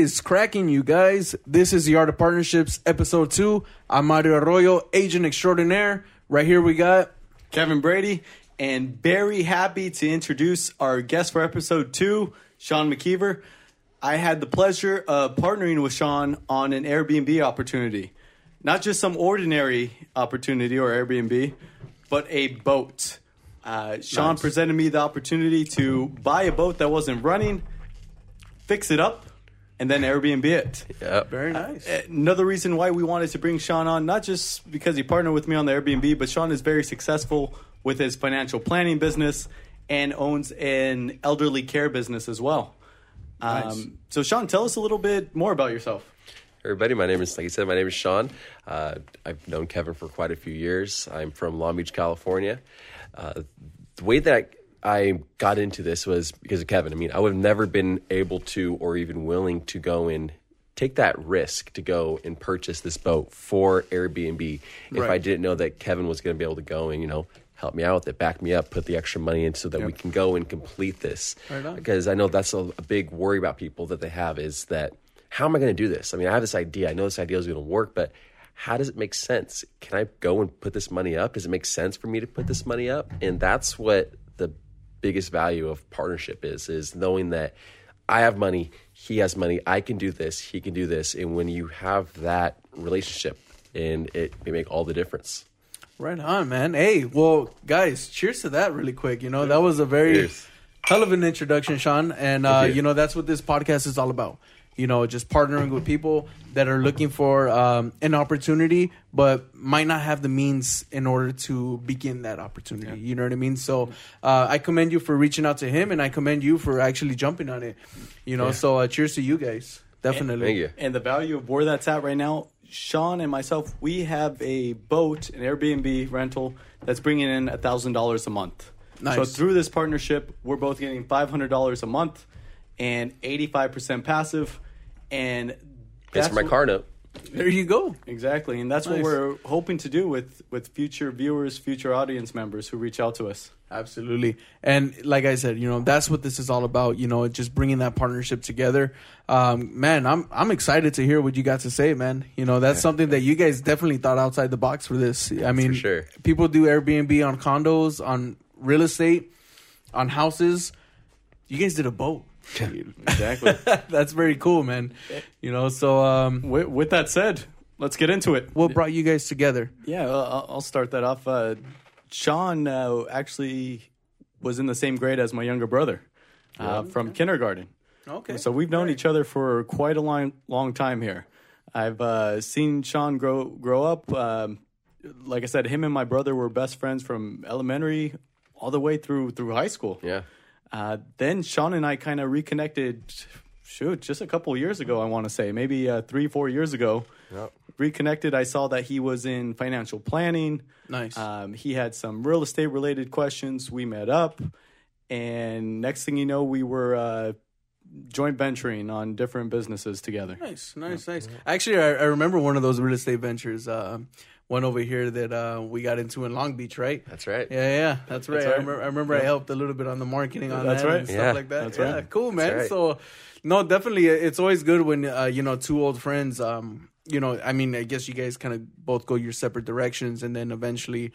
is cracking, you guys? This is the Art of Partnerships, episode two. I'm Mario Arroyo, agent extraordinaire. Right here, we got Kevin Brady, and very happy to introduce our guest for episode two, Sean McKeever. I had the pleasure of partnering with Sean on an Airbnb opportunity. Not just some ordinary opportunity or Airbnb, but a boat. Uh, Sean Nice. presented me the opportunity to buy a boat that wasn't running, fix it up, and then Airbnb it. Yep. very nice. Another reason why we wanted to bring Sean on, not just because he partnered with me on the Airbnb, but Sean is very successful with his financial planning business and owns an elderly care business as well. Nice. Um, so, Sean, tell us a little bit more about yourself. Everybody, my name is, like I said, my name is Sean. Uh, I've known Kevin for quite a few years. I'm from Long Beach, California. Uh, the way that I got into this was because of Kevin. I mean, I would have never been able to or even willing to go and take that risk to go and purchase this boat for Airbnb if Right. I didn't know that Kevin was going to be able to go and, you know, help me out with it, back me up, put the extra money in so that we can go and complete this. Right. Because I know that's a, a big worry about people that they have is that how am I going to do this? I mean, I have this idea. I know this idea is going to work, but how does it make sense? Can I go and put this money up? Does it make sense for me to put this money up? And that's what biggest value of partnership is is knowing that I have money, he has money, I can do this, he can do this, and when you have that relationship, and it may make all the difference. Right on, man. Hey, well, guys, cheers to that really quick. You know, that was a very Cheers. hell of an introduction, Sean. And, uh, you. you know, that's what this podcast is all about. You know, just partnering with people that are looking for um, an opportunity, but might not have the means in order to begin that opportunity. You know what I mean? So uh, I commend you for reaching out to him, and I commend you for actually jumping on it. You know, so uh, cheers to you guys. Definitely. Thank you. And the value of where that's at right now, Sean and myself, we have a boat, an Airbnb rental that's bringing in $1,000 a month. Nice. So through this partnership, we're both getting $500 a month and 85% passive. And That's for my what- car note. There you go. Exactly, and that's Nice. what we're hoping to do with with future viewers, future audience members who reach out to us. Absolutely. And like I said, you know, that's what this is all about, you know, just bringing that partnership together. Um, man, I'm I'm excited to hear what you got to say, man. You know, that's something that you guys definitely thought outside the box for this. I mean, sure. people do Airbnb on condos, on real estate, on houses. You guys did a boat. Exactly. that's very cool, man. You know, so um with, with that said, let's get into it. what brought you guys together? Yeah, I'll I'll start that off. Uh, Sean uh, actually was in the same grade as my younger brother uh, from kindergarten. Okay. So we've known each other for quite a long, long time here. I've uh, seen Sean grow grow up. Um, like I said, him and my brother were best friends from elementary all the way through through high school. Yeah. Uh, then Sean and I kind of reconnected. Shoot, just a couple years ago, I want to say, maybe uh, three, four years ago. Yep. Reconnected. I saw that he was in financial planning. Nice. Um, he had some real estate related questions. We met up, and next thing you know, we were uh, joint venturing on different businesses together. Nice, nice, nice. Actually, I, I remember one of those real estate ventures. Uh, one over here that uh, we got into in Long Beach, right? That's right. Yeah, yeah, that's right. I right. remember, I, remember I helped a little bit on the marketing on That's that right. and stuff Yeah, like that. that's yeah, right. cool, man. right. So, no, definitely, it's always good when uh, you know two old friends. Um, you know, I mean, I guess you guys kind of both go your separate directions, and then eventually,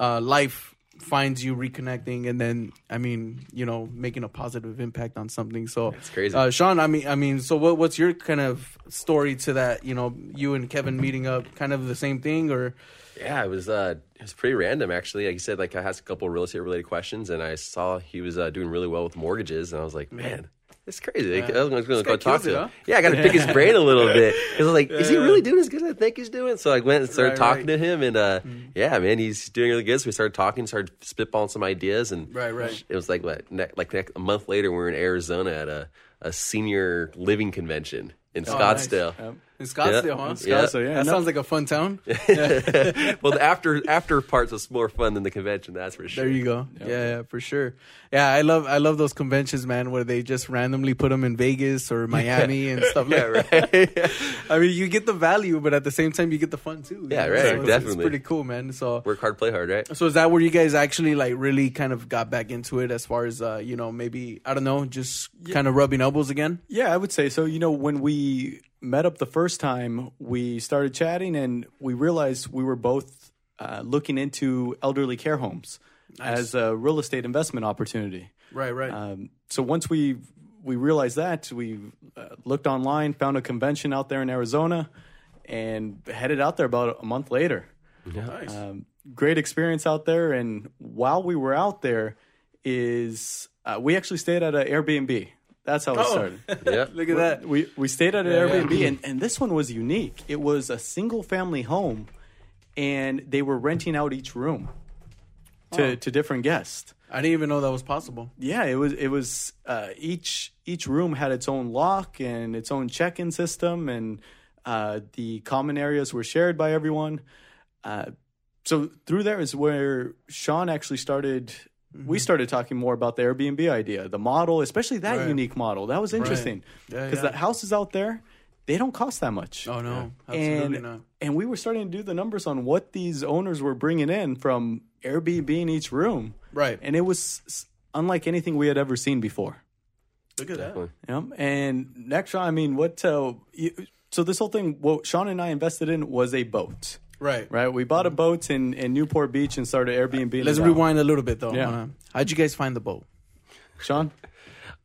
uh, life finds you reconnecting, and then I mean, you know, making a positive impact on something. So It's crazy. Uh, Sean, I mean, I mean, so what, what's your kind of story to that? You know, you and Kevin meeting up, kind of the same thing, or Yeah, it was uh it was pretty random actually. Like you said, like I asked a couple of real estate related questions and I saw he was uh, doing really well with mortgages and I was like, man, it's crazy. Like, I was going to go talk to it, him. huh? Yeah, I got to pick his brain a little bit because I was like, is he really doing as good as I think he's doing? So I went and started Right, talking right. to him and uh yeah, man, he's doing really good. So we started talking, started spitballing some ideas and Right, right. It was like what ne- like ne- a month later we were in Arizona at a a senior living convention in Oh, nice. Scottsdale. Yep. In Scottsdale, Yeah. huh? Scottsdale, yeah. That No- sounds like a fun town. well, the after after parts was more fun than the convention. That's for sure. There you go. Yeah, yeah, for sure. Yeah, I love I love those conventions, man, where they just randomly put them in Vegas or Miami and stuff like Yeah, that. right. I mean, you get the value, but at the same time, you get the fun too. Yeah, you right, So it's- It's, definitely. pretty cool, man. So, Work hard, play hard, right? so is that where you guys actually like really kind of got back into it, as far as uh, you know, maybe I don't know, just kind of rubbing elbows again? Yeah, I would say so. You know, when we met up the first time, we started chatting and we realized we were both uh, looking into elderly care homes as a real estate investment opportunity. Right, right. Um, so once we we realized that, we uh, looked online, found a convention out there in Arizona, and headed out there about a month later. nice. Um, great experience out there, and while we were out there, is uh, we actually stayed at an Airbnb. That's how it started. Yeah. Look at that. We we stayed at an Yeah, Airbnb, yeah. and, and this one was unique. It was a single family home, and they were renting out each room to, Oh. to different guests. I didn't even know that was possible. Yeah, it was it was uh, each each room had its own lock and its own check in system, and uh, the common areas were shared by everyone. Uh, so through there is where Sean actually started. We started talking more about the Airbnb idea, the model, especially that Right. unique model. That was interesting Yeah, because yeah. the houses out there they don't cost that much. Oh no, absolutely and not. and we were starting to do the numbers on what these owners were bringing in from Airbnb in each room, Right. and it was unlike anything we had ever seen before. Look at that. Yeah. And next, Sean, I mean, what? Uh, you, so this whole thing, what Sean and I invested in was a boat, Right. right? We bought a boat in, in Newport Beach and started Airbnb. Let's it out. rewind a little bit though. Yeah. Uh, how'd you guys find the boat? Sean.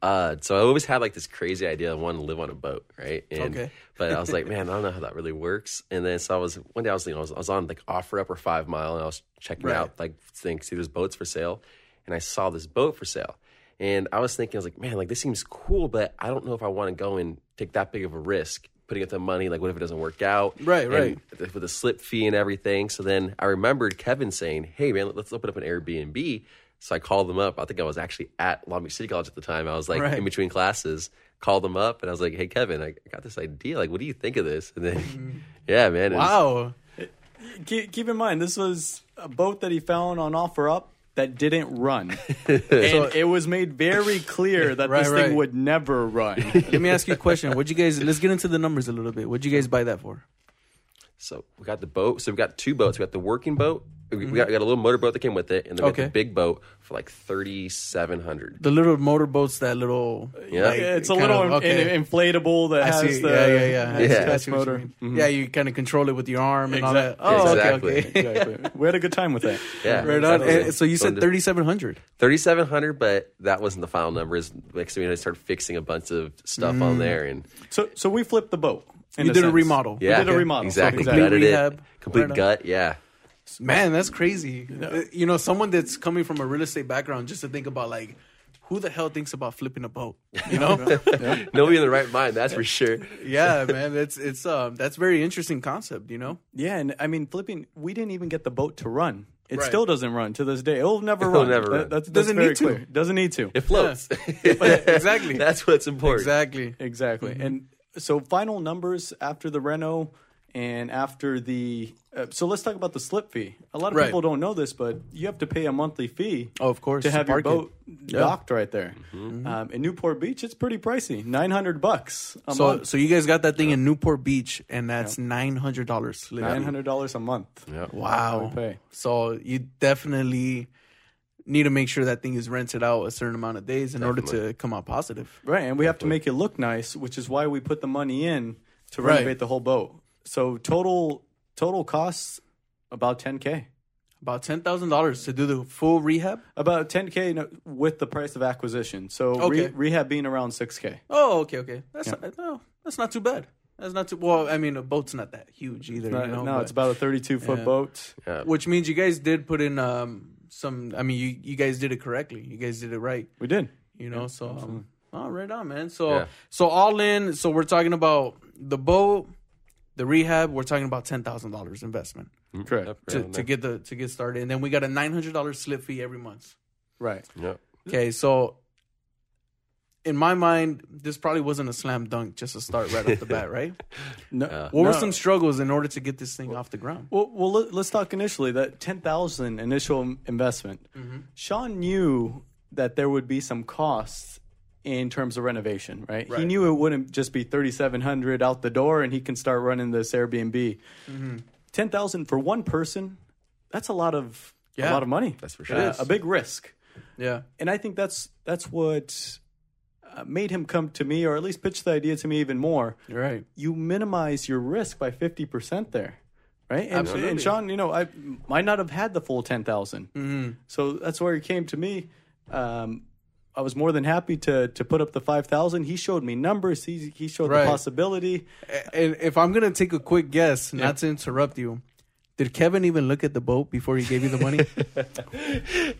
Uh, so I always had like this crazy idea of wanting to live on a boat, right? And, Okay. But I was like, man, I don't know how that really works. And then so I was one day I was, you know, I was, I was on like OfferUp or five mile, and I was checking Right. out like things, see there's boats for sale, and I saw this boat for sale, and I was thinking, I was like, man, like this seems cool, but I don't know if I want to go and take that big of a risk. Putting up the money, like what if it doesn't work out? Right, And right. with a slip fee and everything. So then I remembered Kevin saying, "Hey man, let's open up an Airbnb." So I called them up. I think I was actually at Long Beach City College at the time. I was like Right. in between classes. Called them up and I was like, "Hey Kevin, I got this idea. Like, what do you think of this?" And then, mm-hmm. yeah, man, it was- Wow. Keep, keep in mind, this was a boat that he found on OfferUp that didn't run, and it was made very clear that Right, this right. thing would never run. Let me ask you a question. What'd you guys? Let's get into the numbers a little bit. What'd you guys buy that for? So we got the boat. So we got two boats. We got the working boat. We, we mm-hmm. got, we got a little motorboat that came with it, and then we got Okay. the big boat for like thirty seven hundred. The little motorboats, that little. Yeah. like, it's a little of- okay. in- inflatable that I has see. the yeah, yeah, yeah. Yeah. I see what you motor. mean. Mm-hmm. Yeah, you kind of control it with your arm and all that. Exactly. Oh, Exactly. okay, okay. Exactly. we had a good time with that. Yeah, Right on. exactly. And so you said thirty seven hundred. 3700 but that wasn't the final numbers because we had to start fixing a bunch of stuff on mm. there and So so we flipped the boat. You a did a remodel. yeah did a remodel. exactly So complete rehab. complete Right gut yeah Man, that's crazy. Uh, You know, someone that's coming from a real estate background, just to think about like, who the hell thinks about flipping a boat? You know? nobody in the right mind that's for sure yeah, man. It's it's um that's very interesting concept. You know? Yeah, and I mean flipping. We didn't even get the boat to run. It Right. still doesn't run to this day. It'll never It'll run. never That- run. That's, that's Doesn't very need to. clear. Doesn't need to. it floats exactly. that's what's important Exactly. Exactly. And so final numbers after the reno and after the uh, so let's talk about the slip fee. A lot of Right. people don't know this, but you have to pay a monthly fee Oh, of course. to have your it. boat Yeah. docked right there. Um, in Newport Beach, it's pretty pricey, nine hundred bucks a So month, so you guys got that thing in Newport Beach, and that's nine hundred dollars. nine hundred dollars a month. yeah. Wow. So you definitely need to make sure that thing is rented out a certain amount of days in order to come out positive. Right, and we have to make it look nice, which is why we put the money in to Right. renovate the whole boat. So total total costs about ten k. About ten thousand dollars to do the full rehab. About 10k no- with the price of acquisition. So Okay. re- rehab being around 6k. Oh, okay, okay. That's not, no, that's not too bad. That's not too well. I mean, a boat's not that huge either. No, you know, no, but- it's about a 32 foot Yeah. boat. Yeah. which means you guys did put in um some. I mean, you you guys did it correctly. You guys did it right. We did. You know, so um, oh, right on, man. So Yeah. so all in. So we're talking about the boat, the rehab. We're talking about ten thousand dollars investment Correct. To, to get the to get started, and then we got a nine hundred dollars slip fee every month. Right. Yep. Okay, so in my mind, this probably wasn't a slam dunk just to start right off the bat, right? No, What were no. some struggles in order to get this thing off the ground? Well, well, let- let's talk initially. That ten thousand initial investment. Mm-hmm. Sean knew that there would be some costs in terms of renovation, right? He knew it wouldn't just be thirty seven hundred out the door, and he can start running this Airbnb. Mm-hmm. thousand for one person. That's a lot of yeah, a lot of money. That's for sure. Uh, a big risk, Yeah, and I think that's that's what uh, made him come to me, or at least pitch the idea to me even more you're right. you minimize your risk by 50% there right and, Absolutely. and sean you know i might not have had the full 10000 Mm-hmm. so that's where he came to me um, i was more than happy to to put up the 5000 he showed me numbers. He, he showed Right. the possibility And if I'm gonna take a quick guess, not to interrupt you, did Kevin even look at the boat before he gave you the money?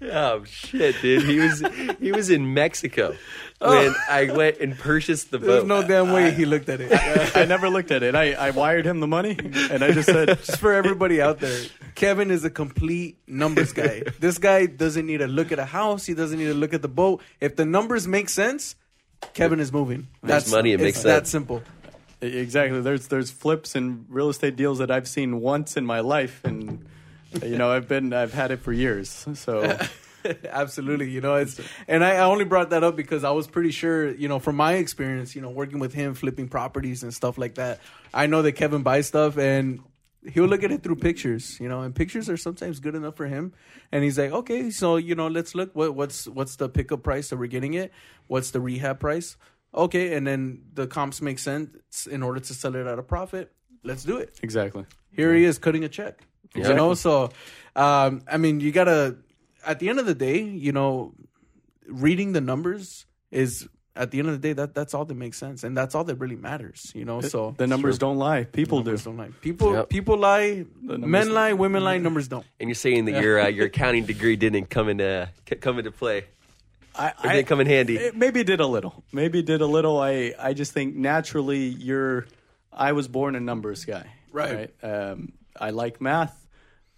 Oh shit, dude! He was he was in Mexico oh. when I went and purchased the There's boat. There's no damn way he looked at it. i never looked at it I, I wired him the money and i just said Just for everybody out there, Kevin is a complete numbers guy. This guy doesn't need to look at a house. He doesn't need to look at the boat. If the numbers make sense, Kevin is moving. That's money, it it's makes that sense. simple. Exactly. There's there's flips and real estate deals that i've seen once in my life and you know i've been i've had it for years so. Absolutely, you know it's, and I, I only brought that up because I was pretty sure, you know, from my experience, you know, working with him, flipping properties and stuff like that. I know that Kevin buys stuff and he'll look at it through pictures, you know, and pictures are sometimes good enough for him. And he's like, okay, so you know, let's look. What what's what's the pickup price that we're getting it, what's the rehab price, okay, and then the comps make sense in order to sell it at a profit. Let's do it exactly here he is cutting a check. You know, so um, I mean, you gotta. At the end of the day, you know, reading the numbers is at the end of the day that that's all that makes sense, and that's all that really matters. You know, so the numbers don't lie people do numbers don't lie. People Yep. people lie. Men lie. Women lie. Numbers don't. and you're saying that your uh, your accounting degree didn't come into come into play. I, Or did it come in handy? It maybe did a little. Maybe did a little. I I just think naturally you're. I was born a numbers guy. Right. Um, I like math.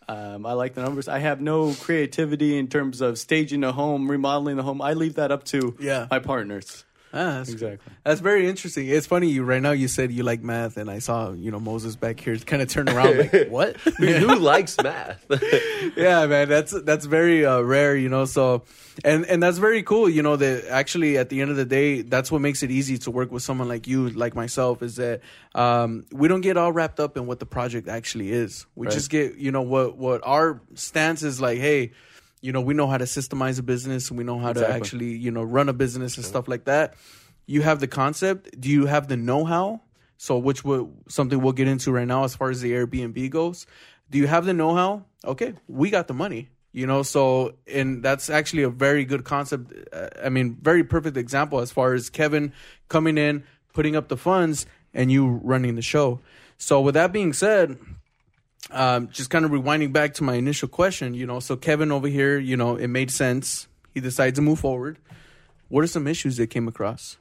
Um, I like the numbers. I have no creativity in terms of staging a home, remodeling the home. I leave that up to Yeah. my partners. Ah, that's Exactly. That's very interesting. It's funny. You right now you said you like math, and I saw you know Moses back here kind of turn around like what? Who, likes math? yeah, man, that's that's very uh, rare, you know. So, and and that's very cool, you know. That actually, at the end of the day, that's what makes it easy to work with someone like you, like myself, is that um, we don't get all wrapped up in what the project actually is. We Right. just get, you know, what what our stance is like. Hey, you know, we know how to systemize a business, and we know how to actually, you know, run a business and stuff like that. You have the concept. Do you have the know-how? So, which will something we'll get into right now as far as the Airbnb goes. Do you have the know-how? Okay, we got the money. You know, so and that's actually a very good concept. Uh, I mean, very perfect example as far as Kevin coming in, putting up the funds, and you running the show. So, with that being said, um, just kind of rewinding back to my initial question, you know, so Kevin over here, you know, it made sense. He decides to move forward. What are some issues that came across?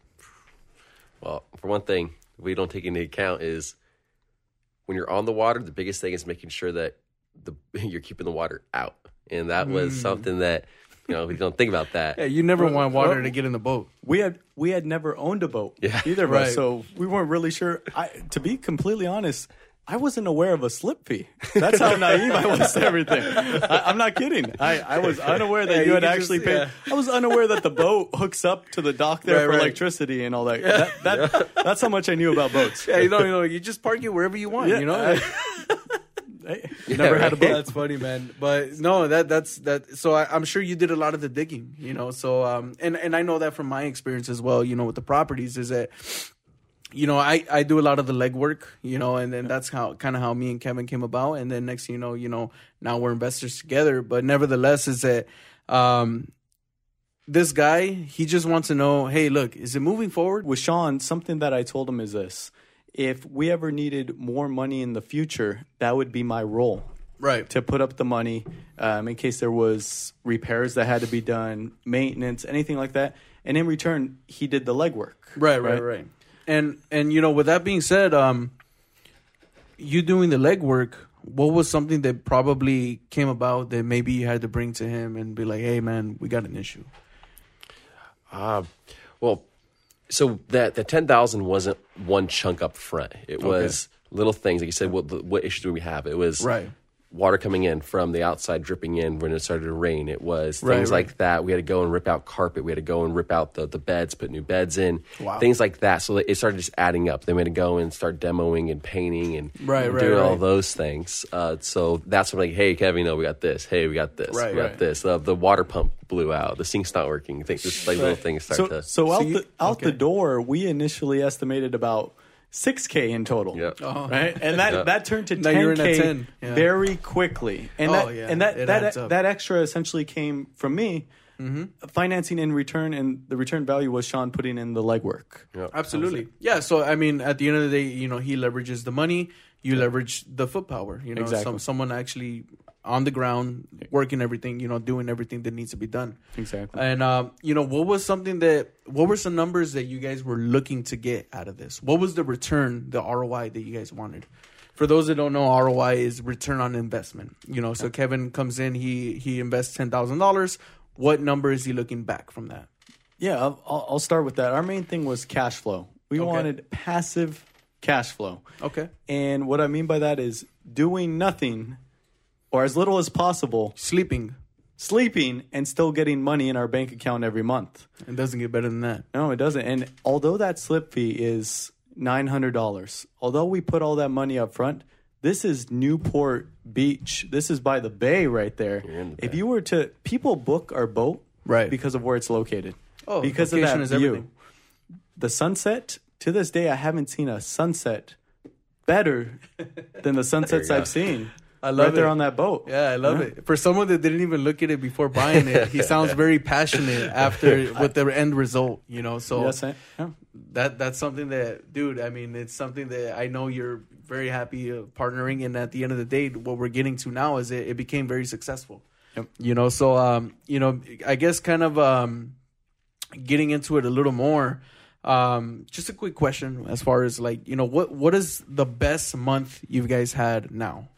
Well, for one thing, we don't take into account is when you're on the water. The biggest thing is making sure that the you're keeping the water out, and that was something that you know we don't think about that. Yeah, you never want water well- to get in the boat. We had we had never owned a boat Yeah. either of Right. us, so we weren't really sure. I, to be completely honest, I wasn't aware of a slip fee. That's how naive I was to everything. I, I'm not kidding. I, I was unaware that Yeah, you you had actually just- paid. yeah. I was unaware that the boat hooks up to the dock there Right, for right. electricity and all that. That, that That's how much I knew about boats. Yeah, you know, you know, you just park it wherever you want. Yeah, you know, I- Hey, never had a boat. That's funny, man. But no, that that's that. So I, I'm sure you did a lot of the digging, you know. So um, and and I know that from my experience as well. You know, with the properties, is that you know I I do a lot of the legwork, you know, and then that's how kind of how me and Kevin came about. And then next thing you know, you know, now we're investors together. But nevertheless, is that um, this guy he just wants to know, hey, look, is it moving forward? with Sean, something that I told him is this: if we ever needed more money in the future, that would be my role Right. to put up the money um, in case there was repairs that had to be done, maintenance, anything like that. And in return, he did the legwork. Right, right, right. And and you know, with that being said, um, you doing the legwork, what was something that probably came about that maybe you had to bring to him and be like, "Hey, man, we got an issue." Uh, well, So that the ten thousand wasn't one chunk up front. It was little things like you said. What what issues do we have? It was Right. Water coming in from the outside dripping in when it started to rain. It was Right, things right. like that. We had to go and rip out carpet. We had to go and rip out the, the beds, put new beds in. Wow. Things like that. So it started just adding up. Then we had to go and start demoing and painting and Right, and right, doing all right. those things. Uh, so that's when like, hey Kevin, no, we got this. Hey, we got this. Right, we got right. this. Uh, the water pump blew out. The sink's not working. Things just like little things start So, to. so out you- the out okay. the door, we initially estimated about six k in total. Yeah. Oh. Right, and that Yeah. that turned to 10k 10, yeah. very quickly. And Oh, that yeah, and that it that that extra essentially came from me. Mm-hmm. Financing in return, and the return value was Sean putting in the legwork. Yeah. Absolutely. Yeah. So I mean, at the end of the day, you know, he leverages the money. You leverage the foot power. You know, Exactly. some, someone actually on the ground working everything. You know, doing everything that needs to be done. Exactly. And um, you know, what was something that what were some numbers that you guys were looking to get out of this? What was the return, the ROI that you guys wanted? For those that don't know, ROI is return on investment. You know, so Kevin comes in, he he invests ten thousand dollars. What number is he looking back from that? Yeah, I'll, I'll I'll start with that. Our main thing was cash flow. We Okay. wanted passive cash flow. Okay, And what I mean by that is doing nothing or as little as possible, sleeping. sleeping and still getting money in our bank account every month. It doesn't get better than that. No, it doesn't. And although that slip fee is $900, although we put all that money up front, this is Newport Beach. This is by the bay right there. in the If bay. you were to, people book our boat Right. because of where it's located. Oh, because of location that is view. everything. The sunset, to this day, I haven't seen a sunset better than the sunsets. I've seen. I love right there on that boat. Yeah, I love it. For someone that didn't even look at it before buying it, he sounds very passionate after with the end result. You know, so Yes, I, yeah. that that's something that, dude. I mean, it's something that I know you're very happy partnering, and at the end of the day, what we're getting to now is it, it became very successful. Yep. You know, so um, you know, I guess kind of um, getting into it a little more. Um, just a quick question as far as like you know what what is the best month you guys had now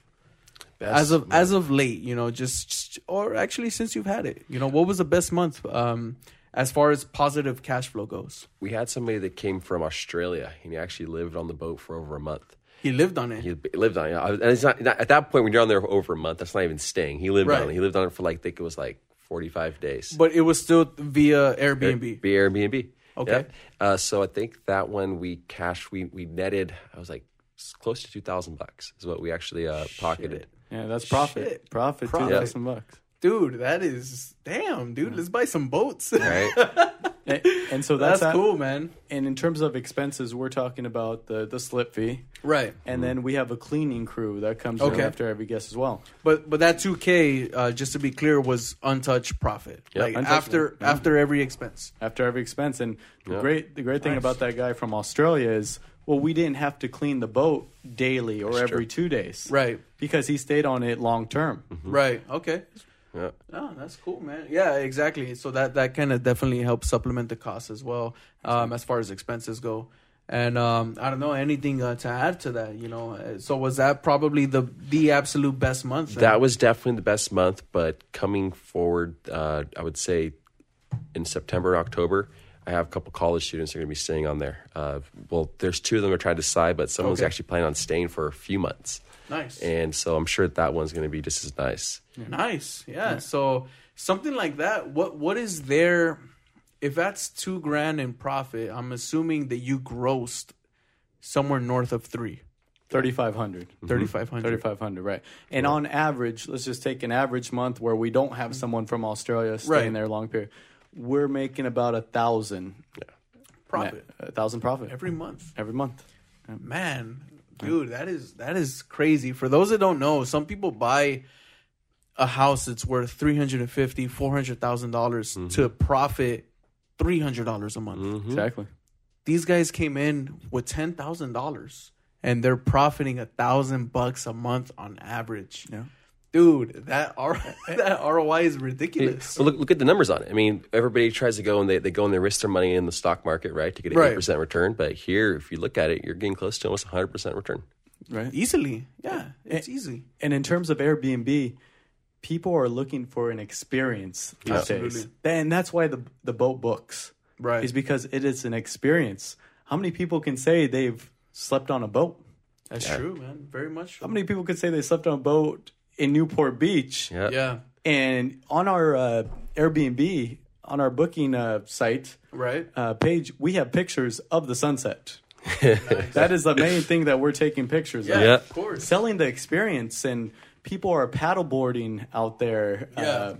Best as of month. as of late you know just, just- or actually since you've had it you know what was the best month um as far as positive cash flow goes we had somebody that came from Australia and he actually lived on the boat for over a month. he lived on it He lived on it. And it's not, not- at that point when you're on there for over a month. That's not even staying. He lived Right. on it. He lived on it for like I think it was like 45 days. but it was still via airbnb Be Airbnb. Okay. Yep. Uh, so I think that one we cashed. We we netted. I was like close to two thousand bucks is what we actually uh, pocketed. Yeah, that's profit. Shit. Profit, Profit. two thousand bucks. dude that is damn dude let's buy some boats Right. And, and so that's that's, cool man And in terms of expenses, we're talking about the the slip fee, right and then we have a cleaning crew that comes Okay. in after every guest as well. But but that two K, uh, just to be clear, was untouched profit. Yep. like Untouched, after yeah. after every expense. After every expense, and the Yeah. great the great thing Nice. about that guy from Australia is, well, we didn't have to clean the boat daily or every two days, Right. Because he stayed on it long term. Right. Okay. Yeah. Oh, that's cool, man. Yeah, exactly. So that that kind of definitely helps supplement the cost as well, um, as far as expenses go. And um, I don't know anything uh, to add to that. You know, Uh, so was that probably the the absolute best month? then? That was definitely the best month. But coming forward, uh, I would say in September, October, I have a couple college students that are going to be staying on there. Uh, well, there's two of them are trying to decide, but someone's Okay. actually planning on staying for a few months. Nice. And so I'm sure that one's going to be just as nice. Nice. Yeah. So something like that. What what is there? If that's two grand in profit, I'm assuming that you grossed somewhere north of three. Thirty five hundred. Mm-hmm. Thirty five hundred. Thirty five hundred, right? And on average, let's just take an average month where we don't have someone from Australia staying Right. there long period. We're making about a thousand profit a thousand profit every month. every month. Man, dude, that is that is crazy. For those that don't know, some people buy a house that's worth three hundred and fifty, four hundred thousand dollars mm-hmm. to profit three hundred dollars a month. Mm-hmm. Exactly. These guys came in with ten thousand dollars and they're profiting a thousand bucks a month on average. Yeah. Dude, that R- that ROI is ridiculous. Well, look, look at the numbers on it. I mean, everybody tries to go and they, they go and they risk their money in the stock market, right, to get an 8% return. But here, if you look at it, you're getting close to almost 100% return. Right. Easily. Yeah, it's easy. And in terms of Airbnb, people are looking for an experience these Absolutely. days. And that's why the the boat books. Right. is because it is an experience. How many people can say they've slept on a boat? That's true, man. Very much. How many people can say they slept on a boat in Newport Beach? Yeah. Yeah. And on our uh, Airbnb, on our booking uh, site Right. uh, page, we have pictures of the sunset. That is the main thing that we're taking pictures Yeah. of. Yeah. Of course. Selling the experience, and people are paddleboarding out there, uh,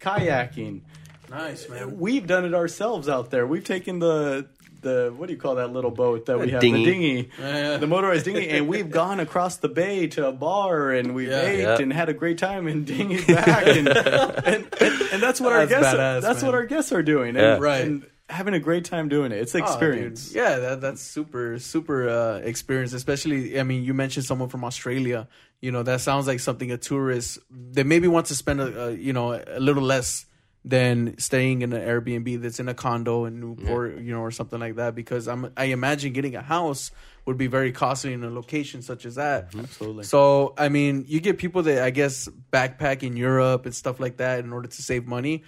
kayaking. Nice, man. We've done it ourselves out there. We've taken the the what do you call that little boat that we have dinghy. the dinghy, Yeah. the motorized dinghy, and we've gone across the bay to a bar and we've Yeah. ate Yeah. and had a great time and dinghy back and and, and, and that's what our That's guests badass, that's man. what our guests are doing and, Right. and having a great time doing it. It's an Oh, experience. yeah, that, that's super, super uh, experience. Especially, I mean, you mentioned someone from Australia. You know, that sounds like something a tourist that maybe wants to spend a, a you know a little less than staying in an Airbnb that's in a condo in Newport, you know, or something like that. Because I'm, I imagine getting a house would be very costly in a location such as that. Mm-hmm. Absolutely. So, I mean, you get people that I guess backpack in Europe and stuff like that in order to save money.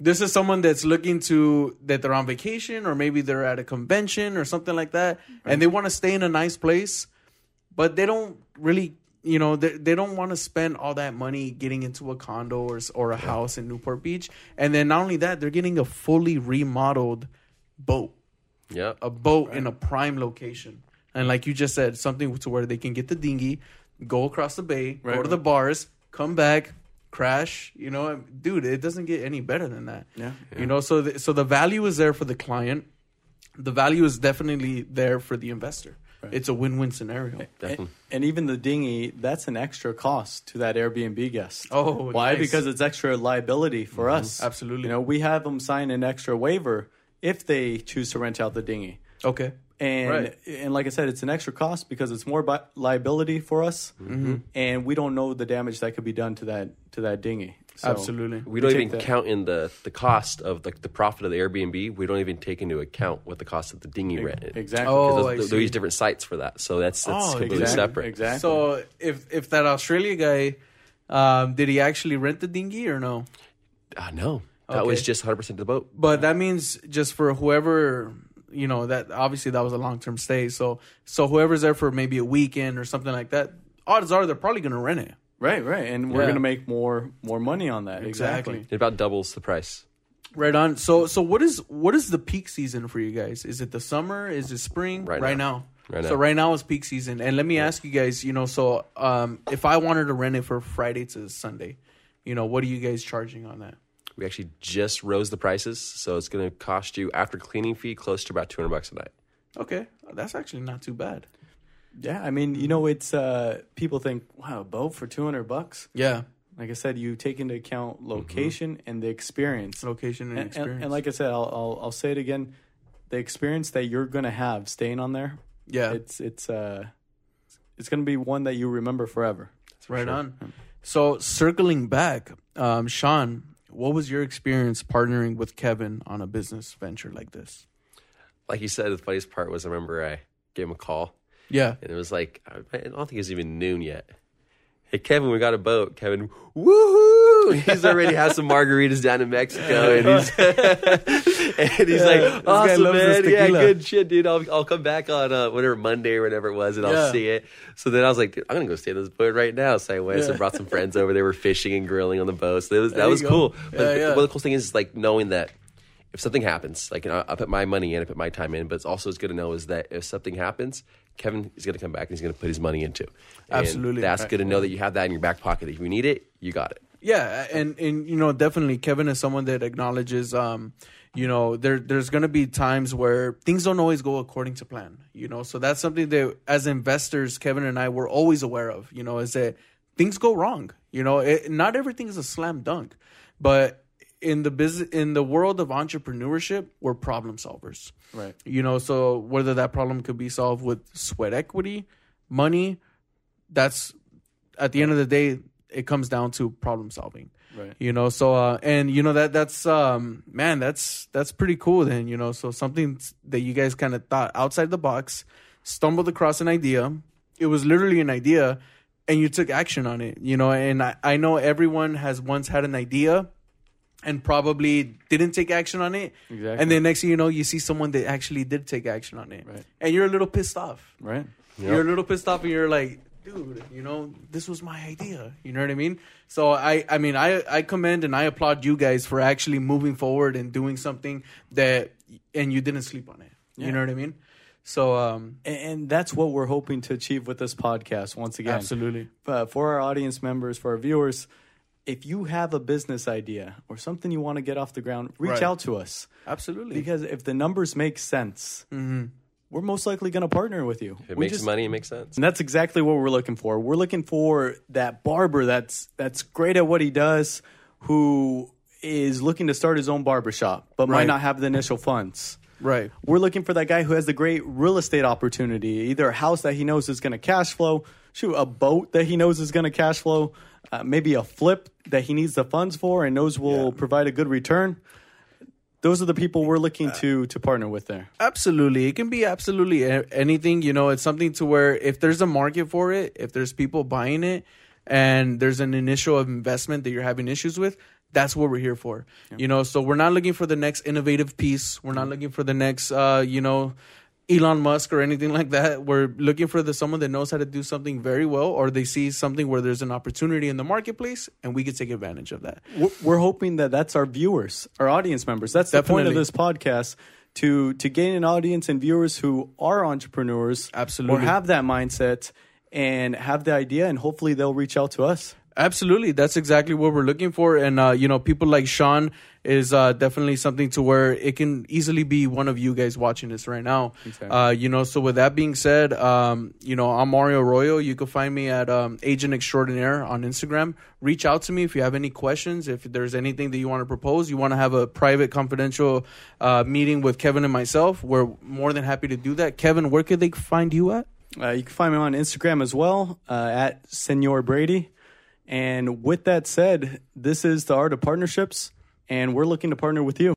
This is someone that's looking to that they're on vacation or maybe they're at a convention or something like that, and they want to stay in a nice place, but they don't really, you know, they, they don't want to spend all that money getting into a condo or or a house in Newport Beach, and then not only that, they're getting a fully remodeled boat Yeah. a boat in a prime location. And like you just said, something to where they can get the dinghy, go across the bay, Right, go to the bars, come back, crash. You know, dude, it doesn't get any better than that. Yeah. You know, so the, so the value is there for the client. The value is definitely there for the investor. It's a win-win scenario. Definitely. And, and even the dinghy, that's an extra cost to that Airbnb guest. Oh, why? nice. Because it's extra liability for us. Absolutely. You know, we have them sign an extra waiver if they choose to rent out the dinghy. Okay. And Right. and like I said, it's an extra cost because it's more bi- liability for us, Mm-hmm. and we don't know the damage that could be done to that to that dinghy. So, Absolutely. We don't even that. count in the, the cost of like the profit of the Airbnb. We don't even take into account what the cost of the dinghy rent is. Exactly. Oh, Because I those- see. they use different sites for that, so that's that's Oh, completely exactly. separate. Exactly. So if if that Australia guy, um, did he actually rent the dinghy or no? Ah, no, that Okay. was just 100 percent of the boat. But that means just for whoever you know that obviously that was a long term stay. So so whoever's there for maybe a weekend or something like that, odds are they're probably gonna rent it. Right, right, and we're Yeah. gonna make more more money on that. Exactly. Exactly. It about doubles the price. Right on. So so what is what is the peak season for you guys? Is it the summer? Is it spring? Right right now. Right So right now is peak season. And let me ask you guys, you know, so um if I wanted to rent it for Friday to Sunday, you know, what are you guys charging on that? We actually just rose the prices, so it's going to cost you after cleaning fee close to about 200 bucks a night. Okay. That's actually not too bad. Yeah, I mean, you know, it's uh, people think, wow, a boat for two hundred bucks. Yeah. Like I said, you take into account location and the experience. Location and, And, and, experience. and like I said, I'll, I'll I'll say it again, the experience that you're gonna have staying on there, yeah. it's it's uh, it's gonna be one that you remember forever. That's Right on. So circling back, um, Sean, what was your experience partnering with Kevin on a business venture like this? Like you said, the funniest part was I remember I gave him a call, Yeah. and it was like I I don't think it was even noon yet. Hey Kevin, we got a boat. Kevin, woohoo! He's already had some margaritas down in Mexico, and he's and he's guy like, awesome man, yeah, good shit, dude. I'll I'll come back on uh, whatever Monday or whatever it was, and Yeah. I'll see it. So then I was like, I'm gonna go stay on this boat right now. So I went, so Yeah. brought some friends over. They were fishing and grilling on the boat. So it was that was go. cool. But Yeah, yeah. one of the cool thing is like knowing that if something happens, like you know, I put my money in, I put my time in, but it's also it's good to know is that if something happens, Kevin is going to come back and he's going to put his money into. And Absolutely. that's Right. good to know that you have that in your back pocket. If you need it, you got it. Yeah, and and you know definitely Kevin is someone that acknowledges um you know there there's going to be times where things don't always go according to plan, you know. So that's something that as investors Kevin and I were always aware of, you know, is that things go wrong. You know, it, not everything is a slam dunk. But in the business in the world of entrepreneurship, we're problem solvers. Right. You know, so whether that problem could be solved with sweat equity, money, that's at the end of the day, it comes down to problem solving. Right. You know, so uh and you know that that's um man, that's that's pretty cool then, you know. So something that you guys kind of thought outside the box, stumbled across an idea. It was literally an idea and you took action on it, you know, and I, I know everyone has once had an idea and probably didn't take action on it. Exactly. And then next thing you know, you see someone that actually did take action on it, Right. and you're a little pissed off. Right. You're a little pissed off, and you're like, dude, you know, this was my idea. You know what I mean? So I, I mean, I, I commend and I applaud you guys for actually moving forward and doing something that, and you didn't sleep on it. Yeah. You know what I mean? So, um, And, and that's what we're hoping to achieve with this podcast. Once again, absolutely. uh, for our audience members, for our viewers, if you have a business idea or something you want to get off the ground, reach Right. out to us. Absolutely. Because if the numbers make sense, mm-hmm. we're most likely going to partner with you. If it We makes just- money, it makes sense. And that's exactly what we're looking for. We're looking for that barber that's that's great at what he does, who is looking to start his own barbershop, but might not have the initial funds. right. We're looking for that guy who has the great real estate opportunity, either a house that he knows is going to cash flow, shoot, a boat that he knows is going to cash flow, uh, maybe a flip that he needs the funds for and knows will provide a good return. Those are the people we're looking to to partner with there. Absolutely. It can be absolutely anything. You know, it's something to where if there's a market for it, if there's people buying it, and there's an initial investment that you're having issues with, that's what we're here for. You know, so we're not looking for the next innovative piece. We're not looking for the next, uh, you know, Elon Musk or anything like that. We're looking for the someone that knows how to do something very well, or they see something where there's an opportunity in the marketplace, and we can take advantage of that. We're- we're hoping that that's our viewers, our audience members. That's the point of this podcast to to gain an audience and viewers who are entrepreneurs, Absolutely. or have that mindset and have the idea, and hopefully they'll reach out to us. Absolutely, that's exactly what we're looking for, and uh, you know, people like Sean is uh, definitely something to where it can easily be one of you guys watching this right now. Exactly. Uh, you know, so with that being said, um, you know, I'm Mario Arroyo. You can find me at um, Agent Extraordinaire on Instagram. Reach out to me if you have any questions. If there's anything that you want to propose, you want to have a private, confidential uh, meeting with Kevin and myself. We're more than happy to do that. Kevin, where could they find you at? Uh, you can find me on Instagram as well uh, at Senor Brady. And with that said, this is the art of partnerships, and we're looking to partner with you.